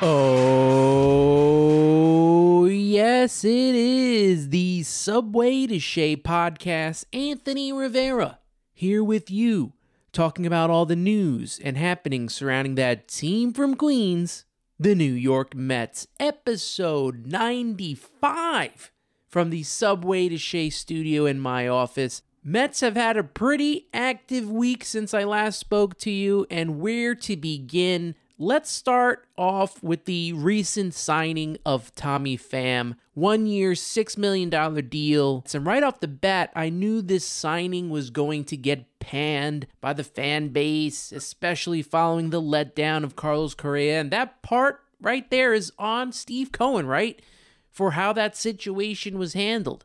Oh, yes, it is the Subway to Shea podcast. Anthony Rivera here with you, talking about all the news and happenings surrounding that team from Queens, the New York Mets, episode 95 from the Subway to Shea studio in my office. Mets have had a pretty active week since I last spoke to you, and where to begin? Let's start off with the recent signing of Tommy Pham. One year, $6 million deal. And right off the bat, I knew this signing was going to get panned by the fan base, especially following the letdown of Carlos Correa. And that part right there is on Steve Cohen, right? For how that situation was handled.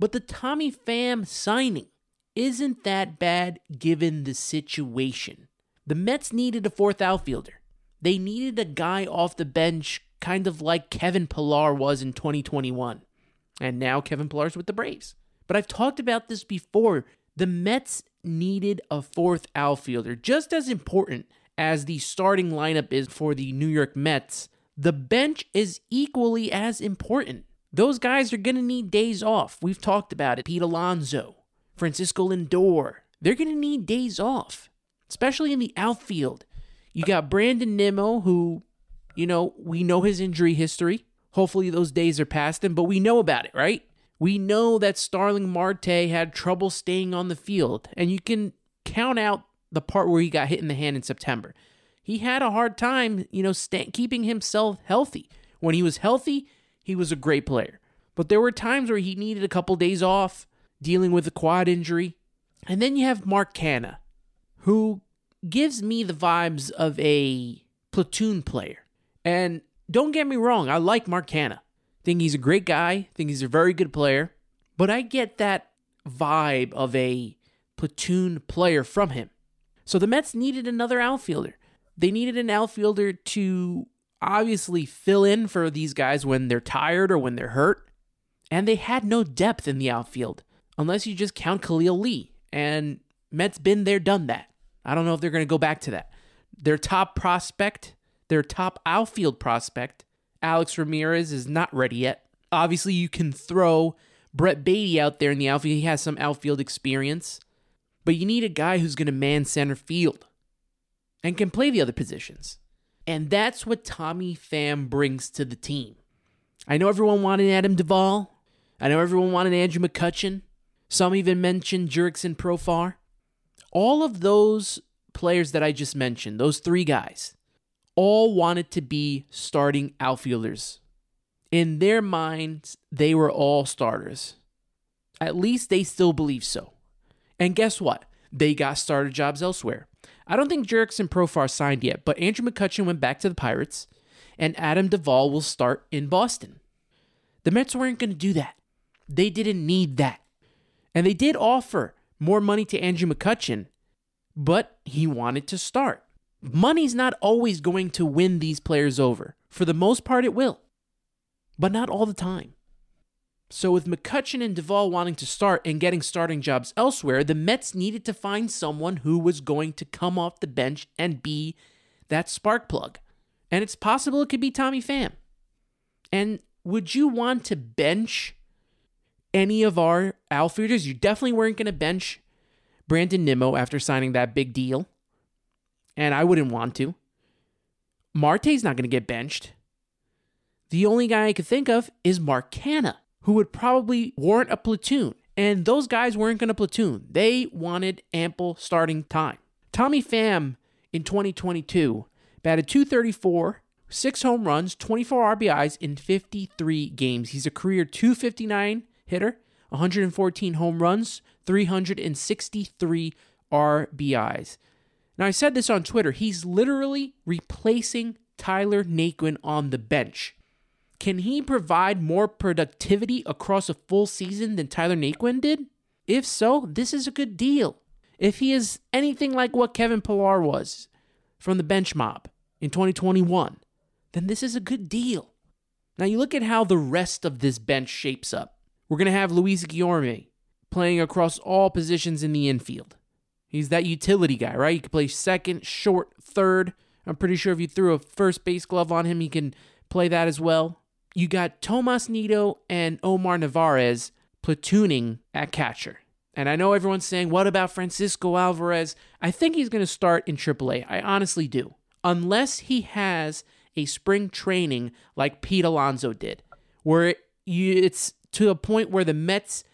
But the Tommy Pham signing isn't that bad given the situation. The Mets needed a fourth outfielder. They needed a guy off the bench, kind of like Kevin Pillar was in 2021. And now Kevin Pillar's with the Braves. But I've talked about this before. The Mets needed a fourth outfielder. Just as important as the starting lineup is for the New York Mets, the bench is equally as important. Those guys are going to need days off. We've talked about it. Pete Alonso, Francisco Lindor. They're going to need days off, especially in the outfield. You got Brandon Nimmo, who, you know, we know his injury history. Hopefully those days are past him, but we know about it, right? We know that Starling Marte had trouble staying on the field, and you can count out the part where he got hit in the hand in September. He had a hard time, you know, st- keeping himself healthy. When he was healthy, he was a great player. But there were times where he needed a couple days off, dealing with a quad injury. And then you have Mark Canha, who gives me the vibes of a platoon player. And don't get me wrong, I like Mark Canha. Think he's a great guy, think he's a very good player, but I get that vibe of a platoon player from him. So the Mets needed another outfielder. They needed an outfielder to obviously fill in for these guys when they're tired or when they're hurt. And they had no depth in the outfield, unless you just count Khalil Lee. And Mets been there, done that. I don't know if they're going to go back to that. Their top prospect, their top outfield prospect, Alex Ramirez, is not ready yet. Obviously, you can throw Brett Baty out there in the outfield. He has some outfield experience, but you need a guy who's going to man center field and can play the other positions. And that's what Tommy Pham brings to the team. I know everyone wanted Adam Duvall. I know everyone wanted Andrew McCutchen. Some even mentioned Jurickson Profar all of those players that I just mentioned, those three guys, all wanted to be starting outfielders. In their minds, they were all starters. At least they still believe so. And guess what? They got starter jobs elsewhere. I don't think Jurickson Profar signed yet, but Andrew McCutchen went back to the Pirates, and Adam Duvall will start in Boston. The Mets weren't going to do that. They didn't need that. And they did offer more money to Andrew McCutchen, but he wanted to start. Money's not always going to win these players over. For the most part, it will, but not all the time. So, with McCutchen and Duvall wanting to start and getting starting jobs elsewhere, the Mets needed to find someone who was going to come off the bench and be that spark plug. And it's possible it could be Tommy Pham. And would you want to bench any of our outfielders. You definitely weren't going to bench Brandon Nimmo after signing that big deal. And I wouldn't want to. Marte's not going to get benched. The only guy I could think of is Mark Canha, who would probably warrant a platoon. And those guys weren't going to platoon. They wanted ample starting time. Tommy Pham in 2022 batted 234, six home runs, 24 RBIs in 53 games. He's a career 259 hitter, 114 home runs, 363 RBIs. Now, I said this on Twitter. He's literally replacing Tyler Naquin on the bench. Can he provide more productivity across a full season than Tyler Naquin did? If so, this is a good deal. If he is anything like what Kevin Pillar was from the bench mob in 2021, then this is a good deal. Now, you look at how the rest of this bench shapes up. We're going to have Luis Guillorme playing across all positions in the infield. He's that utility guy, right? He can play second, short, third. I'm pretty sure if you threw a first base glove on him, he can play that as well. You got Tomas Nido and Omar Narvaez platooning at catcher. And I know everyone's saying, what about Francisco Alvarez? I think he's going to start in AAA. I honestly do. Unless he has a spring training like Pete Alonso did, where it's to a point where the Mets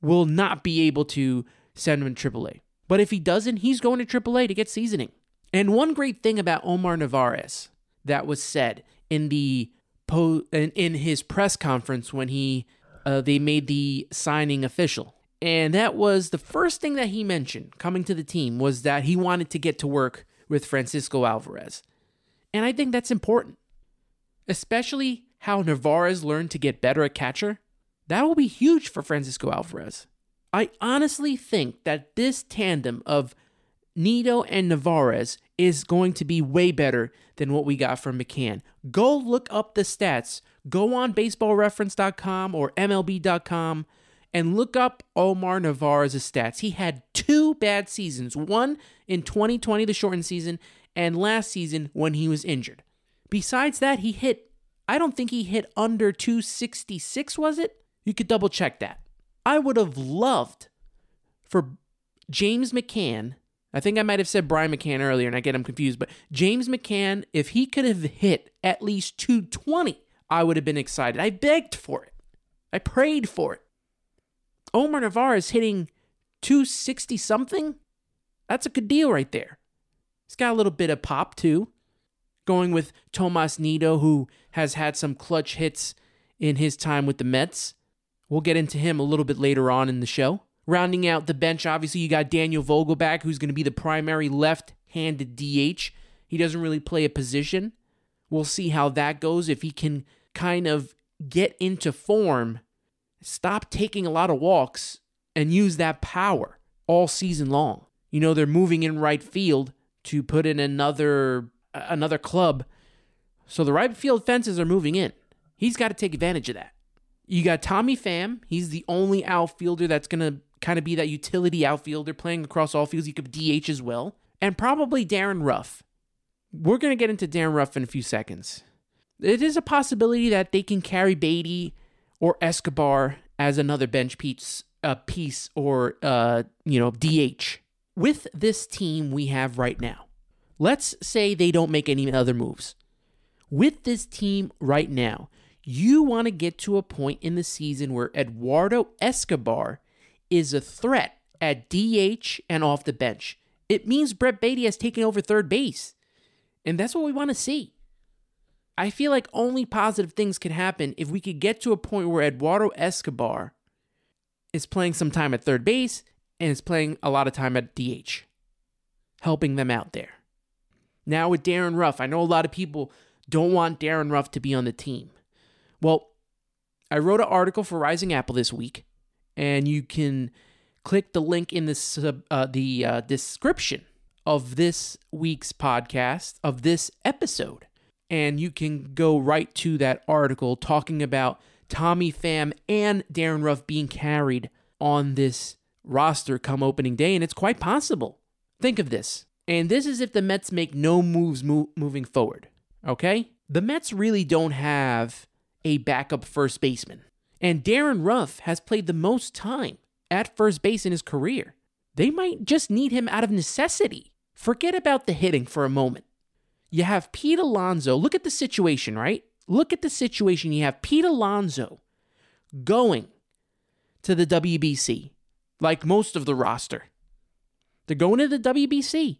will not be able to send him to AAA. But if he doesn't, he's going to AAA to get seasoning. And one great thing about Omar Narvaez that was said in the po- in his press conference when he uh, they made the signing official, and that was the first thing that he mentioned coming to the team was that he wanted to get to work with Francisco Alvarez, and I think that's important, especially how Narvaez learned to get better at catcher. That will be huge for Francisco Alvarez. I honestly think that this tandem of Nido and Narvaez is going to be way better than what we got from McCann. Go look up the stats. Go on baseballreference.com or MLB.com and look up Omar Narvaez's stats. He had two bad seasons one in 2020, the shortened season, and last season when he was injured. Besides that, he hit, I don't think he hit under 266, was it? You could double check that. I would have loved for James McCann. I think I might have said Brian McCann earlier and I get him confused, but James McCann, if he could have hit at least 220, I would have been excited. I begged for it. I prayed for it. Omar Narvaez hitting 260 something. That's a good deal right there. He's got a little bit of pop too. Going with Tomas Nido, who has had some clutch hits in his time with the Mets. We'll get into him a little bit later on in the show. Rounding out the bench, obviously, you got Daniel Vogelbach, who's going to be the primary left handed DH. He doesn't really play a position. We'll see how that goes. If he can kind of get into form, stop taking a lot of walks, and use that power all season long. You know, they're moving in right field to put in another another club. So the right field fences are moving in. He's got to take advantage of that. You got Tommy Pham. He's the only outfielder that's going to kind of be that utility outfielder playing across all fields. He could DH as well. And probably Darin Ruf. We're going to get into Darin Ruf in a few seconds. It is a possibility that they can carry Baty or Escobar as another bench piece, uh, piece or, uh, you know, DH. With this team we have right now, let's say they don't make any other moves. With this team right now, you want to get to a point in the season where Eduardo Escobar is a threat at DH and off the bench. It means Brett Baty has taken over third base. And that's what we want to see. I feel like only positive things can happen if we could get to a point where Eduardo Escobar is playing some time at third base and is playing a lot of time at DH, helping them out there. Now with Darin Ruf, I know a lot of people don't want Darin Ruf to be on the team. Well, I wrote an article for Rising Apple this week, and you can click the link in the sub, uh, the uh, description of this week's podcast of this episode, and you can go right to that article talking about Tommy Pham and Darin Ruf being carried on this roster come opening day, and it's quite possible. Think of this. And this is if the Mets make no moves mo- moving forward. Okay? The Mets really don't have a backup first baseman. And Darin Ruf has played the most time at first base in his career. They might just need him out of necessity. Forget about the hitting for a moment. You have Pete Alonso. Look at the situation, right? Look at the situation. You have Pete Alonso going to the WBC, like most of the roster. They're going to the WBC.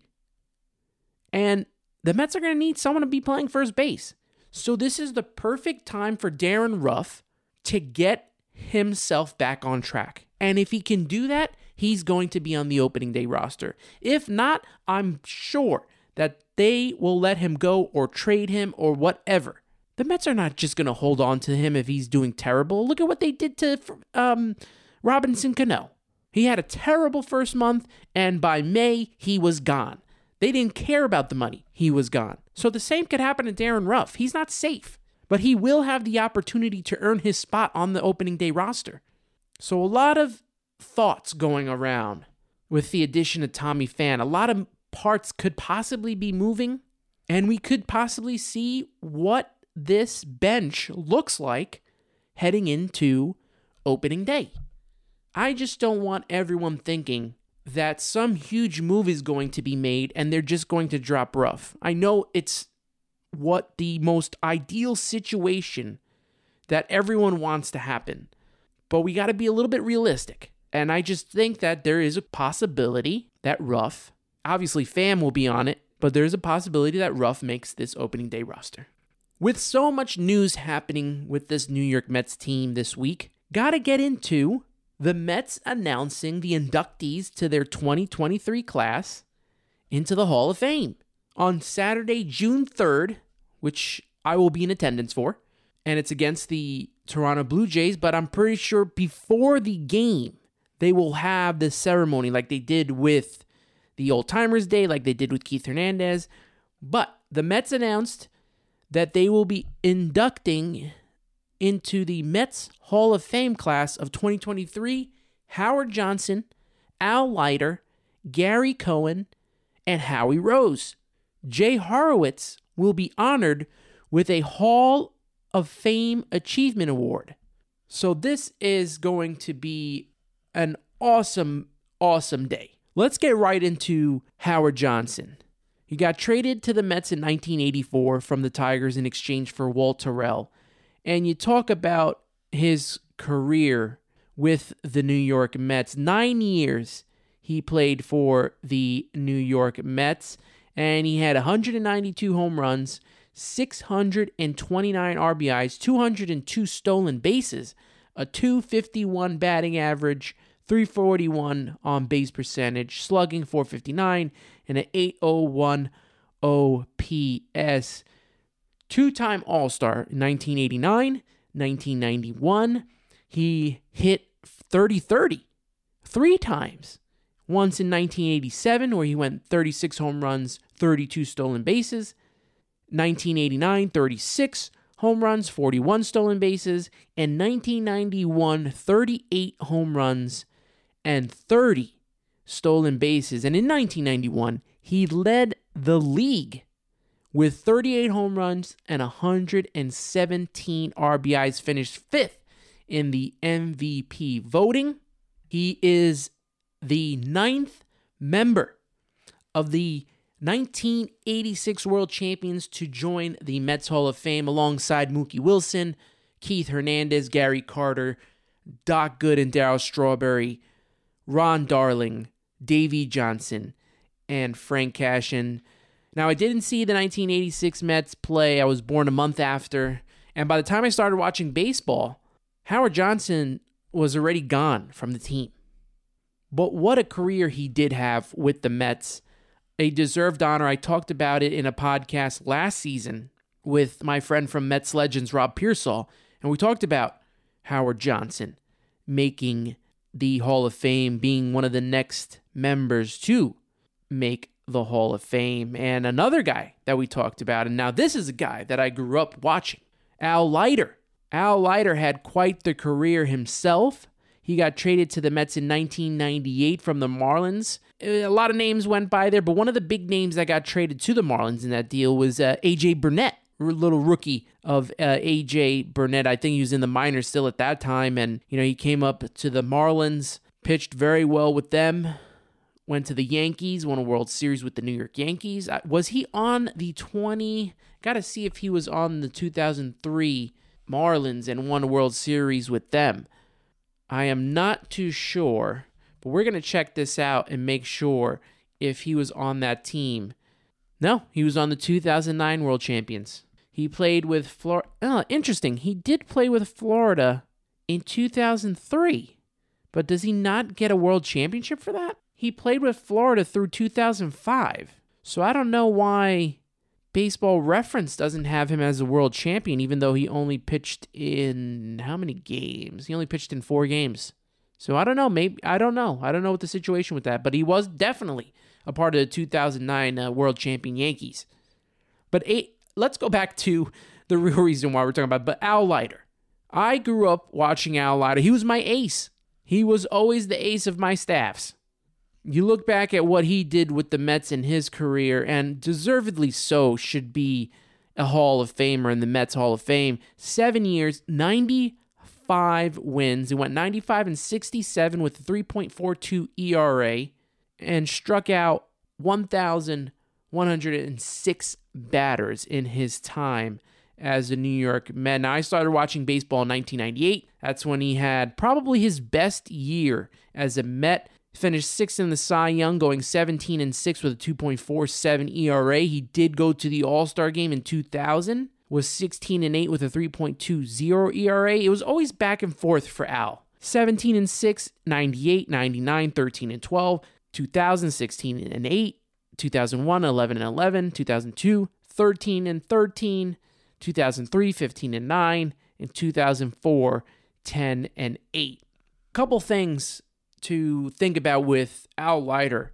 And the Mets are going to need someone to be playing first base. So this is the perfect time for Darin Ruf to get himself back on track. And if he can do that, he's going to be on the opening day roster. If not, I'm sure that they will let him go or trade him or whatever. The Mets are not just going to hold on to him if he's doing terrible. Look at what they did to um, Robinson Cano. He had a terrible first month, and by May, he was gone. They didn't care about the money. He was gone. So the same could happen to Darin Ruf. He's not safe, but he will have the opportunity to earn his spot on the opening day roster. So a lot of thoughts going around with the addition of Tommy Pham. A lot of parts could possibly be moving, and we could possibly see what this bench looks like heading into opening day. I just don't want everyone thinking that some huge move is going to be made and they're just going to drop Ruf. I know it's what the most ideal situation that everyone wants to happen, but we got to be a little bit realistic. And I just think that there is a possibility that Ruf, obviously Pham will be on it, but there's a possibility that Ruf makes this opening day roster. With so much news happening with this New York Mets team this week, gotta get into the Mets announcing the inductees to their 2023 class into the Hall of Fame on Saturday, June 3rd, which I will be in attendance for. And it's against the Toronto Blue Jays, but I'm pretty sure before the game, they will have the ceremony like they did with the Old Timers Day, like they did with Keith Hernandez. But the Mets announced that they will be inducting into the Mets Hall of Fame class of 2023 Howard Johnson, Al Leiter, Gary Cohen, and Howie Rose. Jay Horwitz will be honored with a Hall of Fame Achievement Award. So, this is going to be an awesome, awesome day. Let's get right into Howard Johnson. He got traded to the Mets in 1984 from the Tigers in exchange for Walt Terrell and you talk about his career with the New York Mets. Nine years he played for the New York Mets, and he had 192 home runs, 629 RBIs, 202 stolen bases, a 251 batting average, 341 on base percentage, slugging 459, and an 801 OPS two time All Star in 1989, 1991. He hit 30 30 three times. Once in 1987, where he went 36 home runs, 32 stolen bases. 1989, 36 home runs, 41 stolen bases. And 1991, 38 home runs and 30 stolen bases. And in 1991, he led the league with 38 home runs and 117 RBIs, finished fifth in the MVP voting. He is the ninth member of the 1986 World Champions to join the Mets Hall of Fame alongside Mookie Wilson, Keith Hernandez, Gary Carter, Doc Gooden, Darryl Strawberry, Ron Darling, Davey Johnson, and Frank Cashen. Now, I didn't see the 1986 Mets play. I was born a month after. And by the time I started watching baseball, Howard Johnson was already gone from the team. But what a career he did have with the Mets. A deserved honor. I talked about it in a podcast last season with my friend from Mets Legends, Rob Pearsall. And we talked about Howard Johnson making the Hall of Fame, being one of the next members to make the Hall of Fame. And another guy that we talked about, and now this is a guy that I grew up watching, Al Leiter. Al Leiter had quite the career himself. He got traded to the Mets in 1998 from the Marlins. A lot of names went by there, but one of the big names that got traded to the Marlins in that deal was uh, AJ Burnett, little rookie of uh, AJ Burnett. I think he was in the minors still at that time, and you know he came up to the Marlins, pitched very well with them went to the Yankees, won a World Series with the New York Yankees. Uh, was he on the 20? Got to see if he was on the 2003 Marlins and won a World Series with them. I am not too sure, but we're going to check this out and make sure if he was on that team. No, he was on the 2009 World Champions. He played with Florida. Oh, interesting. He did play with Florida in 2003 But does he not get a world championship for that? He played with Florida through 2005. So I don't know why Baseball Reference doesn't have him as a world champion, even though he only pitched in how many games? He only pitched in four games. So I don't know. Maybe I don't know. I don't know what the situation with that, but he was definitely a part of the 2009 uh, world champion Yankees. But eight, let's go back to the real reason why we're talking about. But Al Leiter, I grew up watching Al Leiter. He was my ace. He was always the ace of my staffs. You look back at what he did with the Mets in his career, and deservedly so, should be a Hall of Famer in the Mets Hall of Fame. Seven years, 95 wins. He went 95 and 67 with a 3.42 ERA and struck out 1,106 batters in his time as a New York Met. Now, I started watching baseball in 1998. That's when he had probably his best year as a Met. Finished sixth in the Cy Young, going 17 and 6 with a 2.47 ERA. He did go to the All Star game in 2000, was 16 and 8 with a 3.20 ERA. It was always back and forth for Al. 17 and 6, 98, 99, 13 and 12, 2016 and 8, 2001, 11 and 11, 2002, 13 and 13, 2003, 15 and 9, and 2004, 10 and 8. Couple things to think about with Al Leiter.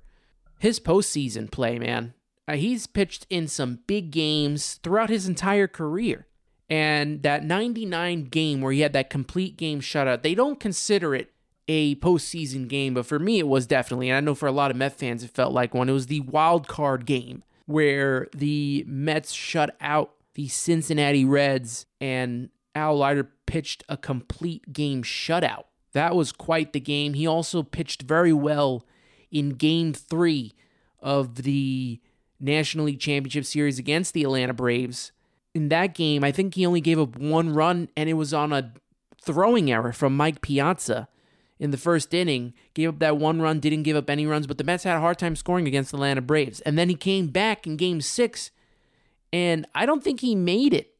His postseason play, man. Uh, he's pitched in some big games throughout his entire career. And that 99 game where he had that complete game shutout, they don't consider it a postseason game, but for me it was definitely, and I know for a lot of Met fans it felt like one. It was the wild card game where the Mets shut out the Cincinnati Reds and Al Leiter pitched a complete game shutout. That was quite the game. He also pitched very well in game three of the National League Championship Series against the Atlanta Braves. In that game, I think he only gave up one run, and it was on a throwing error from Mike Piazza in the first inning. Gave up that one run, didn't give up any runs, but the Mets had a hard time scoring against the Atlanta Braves. And then he came back in game six, and I don't think he made it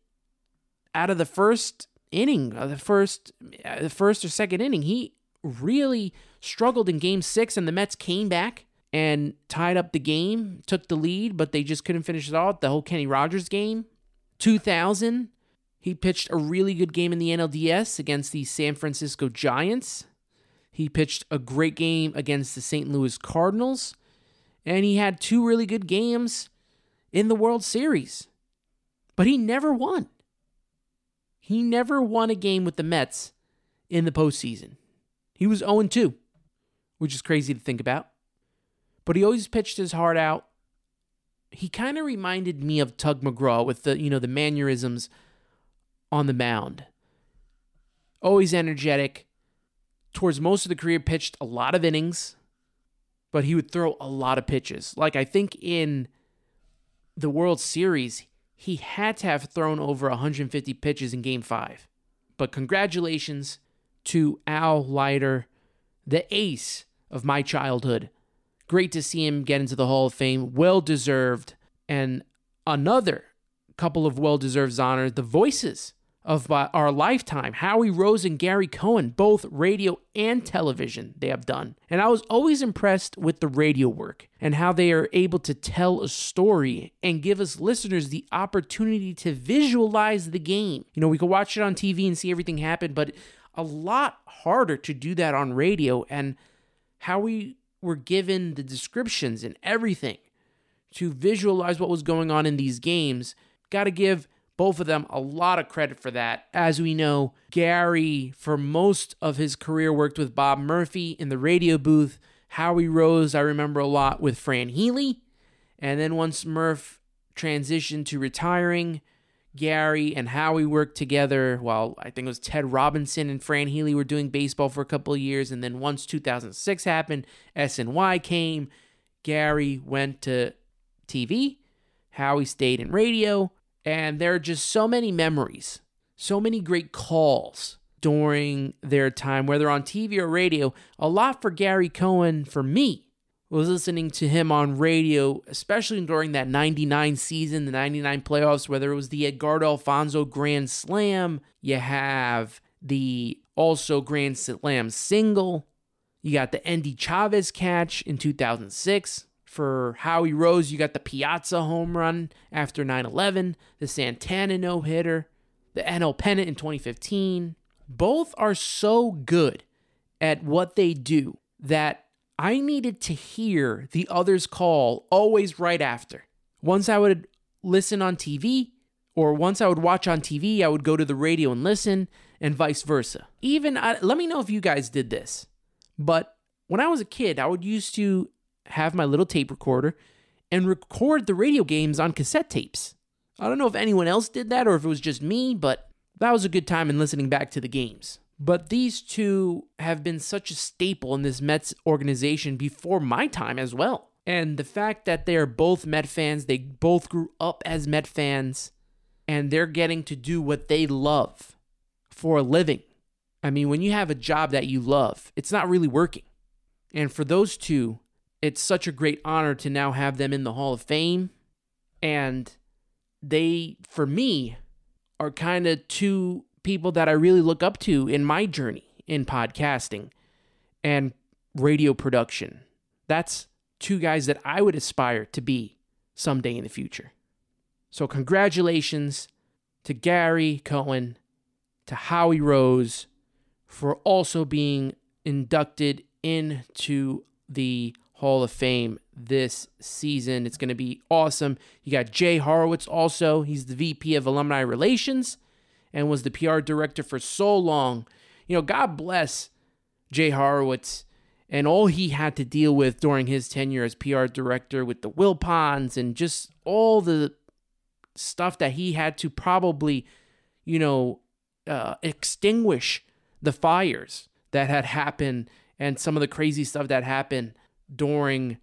out of the first inning, uh, the first, uh, the first or second inning, he really struggled in Game Six, and the Mets came back and tied up the game, took the lead, but they just couldn't finish it off. The whole Kenny Rogers game, 2000, he pitched a really good game in the NLDS against the San Francisco Giants. He pitched a great game against the St. Louis Cardinals, and he had two really good games in the World Series. But he never won. He never won a game with the Mets in the postseason. He was 0 2, which is crazy to think about. But he always pitched his heart out. He kind of reminded me of Tug McGraw with the, you know, the mannerisms on the mound. Always energetic. Towards most of the career, pitched a lot of innings, but he would throw a lot of pitches. Like I think in the World Series, he had to have thrown over 150 pitches in game five. But congratulations to Al Leiter, the ace of my childhood. Great to see him get into the Hall of Fame. Well deserved. And another couple of well deserved honors the voices of uh, our lifetime, Howie Rose and Gary Cohen, both radio and television they have done. And I was always impressed with the radio work and how they are able to tell a story and give us listeners the opportunity to visualize the game. You know, we could watch it on TV and see everything happen, but a lot harder to do that on radio and how we were given the descriptions and everything to visualize what was going on in these games. Got to give both of them a lot of credit for that. As we know, Gary, for most of his career, worked with Bob Murphy in the radio booth. Howie Rose, I remember a lot with Fran Healy. And then once Murph transitioned to retiring, Gary and Howie worked together while I think it was Ted Robinson and Fran Healy were doing baseball for a couple of years. And then once 2006 happened, SNY came, Gary went to TV, Howie stayed in radio. And there are just so many memories, so many great calls during their time, whether on TV or radio. A lot for Gary Cohen, for me, was listening to him on radio, especially during that 99 season, the 99 playoffs, whether it was the Edgardo Alfonzo Grand Slam, you have the also Grand Slam single, You got the Endy Chavez catch in 2006. For Howie Rose, you got the Piazza home run after 9 11, the Santana no hitter, the NL pennant in 2015. Both are so good at what they do that I needed to hear the other's call always right after. Once I would listen on TV, or once I would watch on TV, I would go to the radio and listen, and vice versa. Even, I, let me know if you guys did this. But when I was a kid, I would used to have my little tape recorder and record the radio games on cassette tapes. I don't know if anyone else did that or if it was just me, but that was a good time in listening back to the games. But these two have been such a staple in this Mets organization before my time as well. And the fact that they are both Met fans, they both grew up as Met fans, and they're getting to do what they love for a living. I mean, when you have a job that you love, it's not really working. And for those two, it's such a great honor to now have them in the Hall of Fame. And they, for me, are kind of two people that I really look up to in my journey in podcasting and radio production. That's two guys that I would aspire to be someday in the future. So, congratulations to Gary Cohen, to Howie Rose for also being inducted into the Hall of Fame this season. It's going to be awesome. You got Jay Horwitz also. He's the VP of Alumni Relations and was the PR director for so long. You know, God bless Jay Horwitz and all he had to deal with during his tenure as PR director with the Wilpons and just all the stuff that he had to probably, you know, uh, extinguish the fires that had happened and some of the crazy stuff that happened during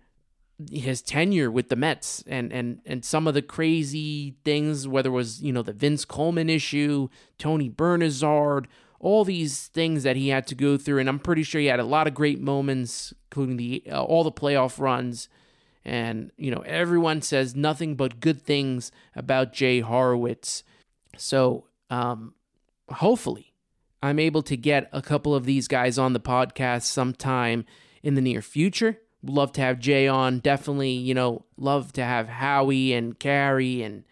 his tenure with the Mets and and and some of the crazy things, whether it was you know the Vince Coleman issue, Tony Bernazard, all these things that he had to go through, and I'm pretty sure he had a lot of great moments, including the uh, all the playoff runs, and you know everyone says nothing but good things about Jay Horwitz, so um, hopefully I'm able to get a couple of these guys on the podcast sometime in the near future love to have Jay on. Definitely, you know, love to have Howie and Gary and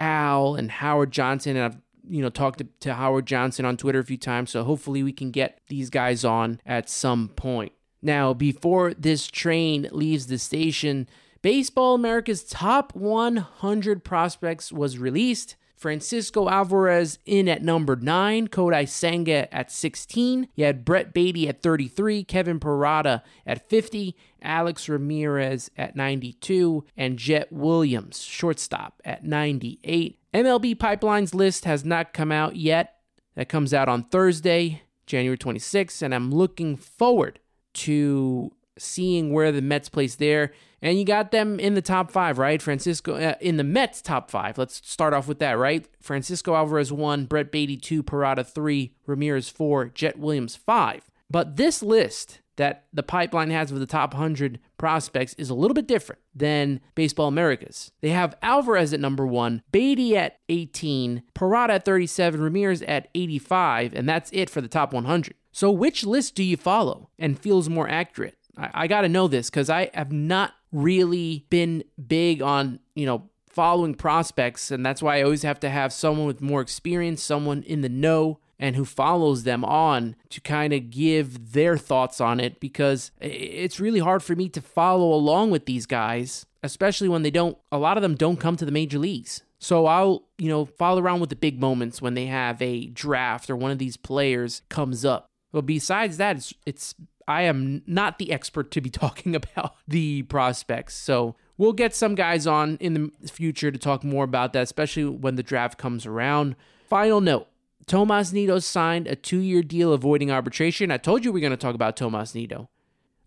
Al and Howard Johnson. And I've, you know, talked to, to Howard Johnson on Twitter a few times. So hopefully we can get these guys on at some point. Now, before this train leaves the station, Baseball America's top 100 prospects was released. Francisco Alvarez in at number 9, Kodai Senga at 16. You had Brett Baty at 33, Kevin Parada at 50, Alex Ramirez at 92, and Jett Williams, shortstop, at 98. MLB Pipeline's list has not come out yet. That comes out on Thursday, January 26th, and I'm looking forward to seeing where the Mets place there. And you got them in the top five, right? Francisco uh, in the Mets top five. Let's start off with that, right? Francisco Alvarez one, Brett Baty two, Parada three, Ramirez four, Jett Williams five. But this list that the pipeline has of the top 100 prospects is a little bit different than Baseball Americas. They have Alvarez at number one, Beatty at 18, Parada at 37, Ramirez at 85, and that's it for the top 100. So, which list do you follow and feels more accurate? I, I got to know this because I have not really been big on, you know, following prospects. And that's why I always have to have someone with more experience, someone in the know, and who follows them on to kind of give their thoughts on it because it's really hard for me to follow along with these guys, especially when they don't, a lot of them don't come to the major leagues. So I'll, you know, follow around with the big moments when they have a draft or one of these players comes up. But besides that, it's, it's I am not the expert to be talking about the prospects. So we'll get some guys on in the future to talk more about that, especially when the draft comes around. Final note Tomas Nido signed a two year deal avoiding arbitration. I told you we are going to talk about Tomas Nido.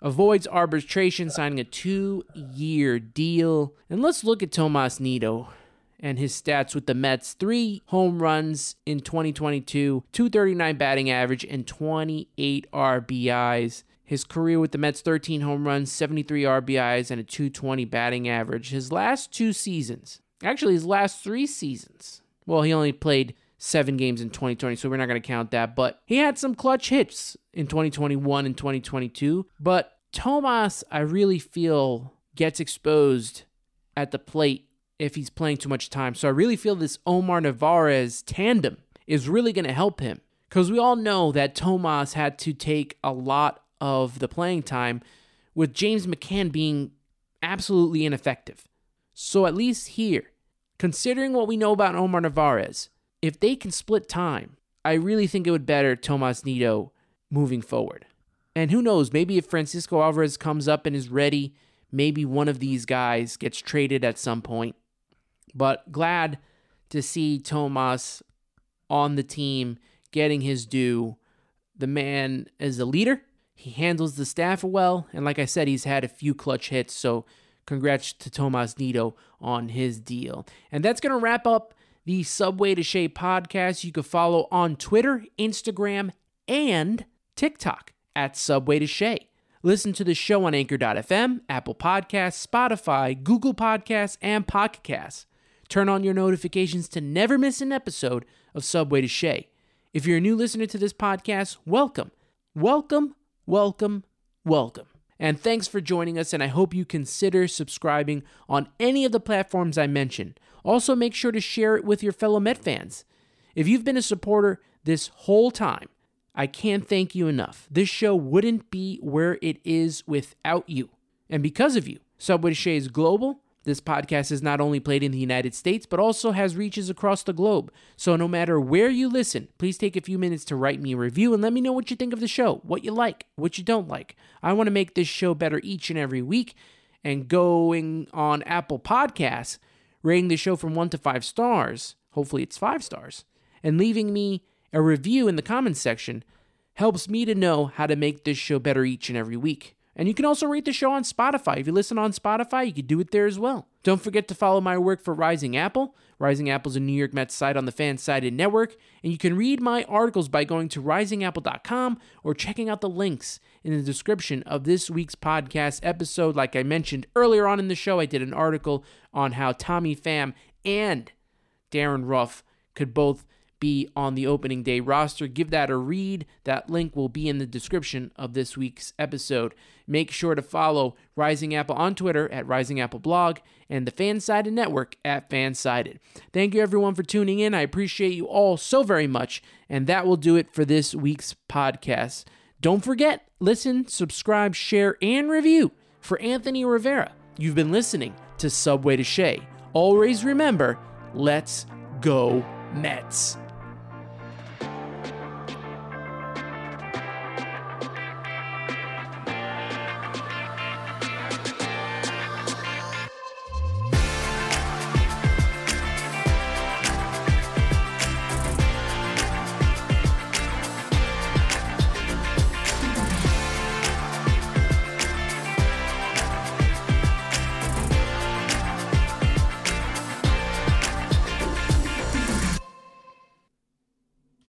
Avoids arbitration, signing a two year deal. And let's look at Tomas Nido and his stats with the Mets three home runs in 2022, 239 batting average, and 28 RBIs. His career with the Mets 13 home runs, 73 RBIs, and a 220 batting average. His last two seasons, actually, his last three seasons, well, he only played seven games in 2020, so we're not going to count that. But he had some clutch hits in 2021 and 2022. But Tomas, I really feel, gets exposed at the plate if he's playing too much time. So I really feel this Omar Narvaez tandem is really going to help him. Because we all know that Tomas had to take a lot of the playing time with James McCann being absolutely ineffective. So at least here, considering what we know about Omar Narvaez, if they can split time, I really think it would better Tomas Nido moving forward. And who knows, maybe if Francisco Alvarez comes up and is ready, maybe one of these guys gets traded at some point. But glad to see Tomas on the team getting his due. The man is a leader. He handles the staff well. And like I said, he's had a few clutch hits. So congrats to Tomas Nido on his deal. And that's going to wrap up the Subway to Shea podcast. You can follow on Twitter, Instagram, and TikTok at Subway to Shea. Listen to the show on Anchor.fm, Apple Podcasts, Spotify, Google Podcasts, and Pocket Casts. Turn on your notifications to never miss an episode of Subway to Shea. If you're a new listener to this podcast, welcome. Welcome, welcome, welcome. And thanks for joining us, and I hope you consider subscribing on any of the platforms I mentioned. Also, make sure to share it with your fellow Met fans. If you've been a supporter this whole time, I can't thank you enough. This show wouldn't be where it is without you. And because of you, Subway to is global. This podcast is not only played in the United States, but also has reaches across the globe. So no matter where you listen, please take a few minutes to write me a review and let me know what you think of the show, what you like, what you don't like. I want to make this show better each and every week. And going on Apple Podcasts, rating the show from one to five stars, hopefully it's five stars, and leaving me a review in the comments section helps me to know how to make this show better each and every week. And you can also rate the show on Spotify. If you listen on Spotify, you can do it there as well. Don't forget to follow my work for Rising Apple. Rising Apple is a New York Mets site on the Fansided Network, and you can read my articles by going to risingapple.com or checking out the links in the description of this week's podcast episode. Like I mentioned earlier on in the show, I did an article on how Tommy Pham and Darin Ruf could both be on the opening day roster. Give that a read. That link will be in the description of this week's episode. Make sure to follow Rising Apple on Twitter at Rising Apple Blog and the Fansided Network at Fansided. Thank you everyone for tuning in. I appreciate you all so very much. And that will do it for this week's podcast. Don't forget, listen, subscribe, share, and review for Anthony Rivera. You've been listening to Subway to Shea. Always remember, let's go Mets.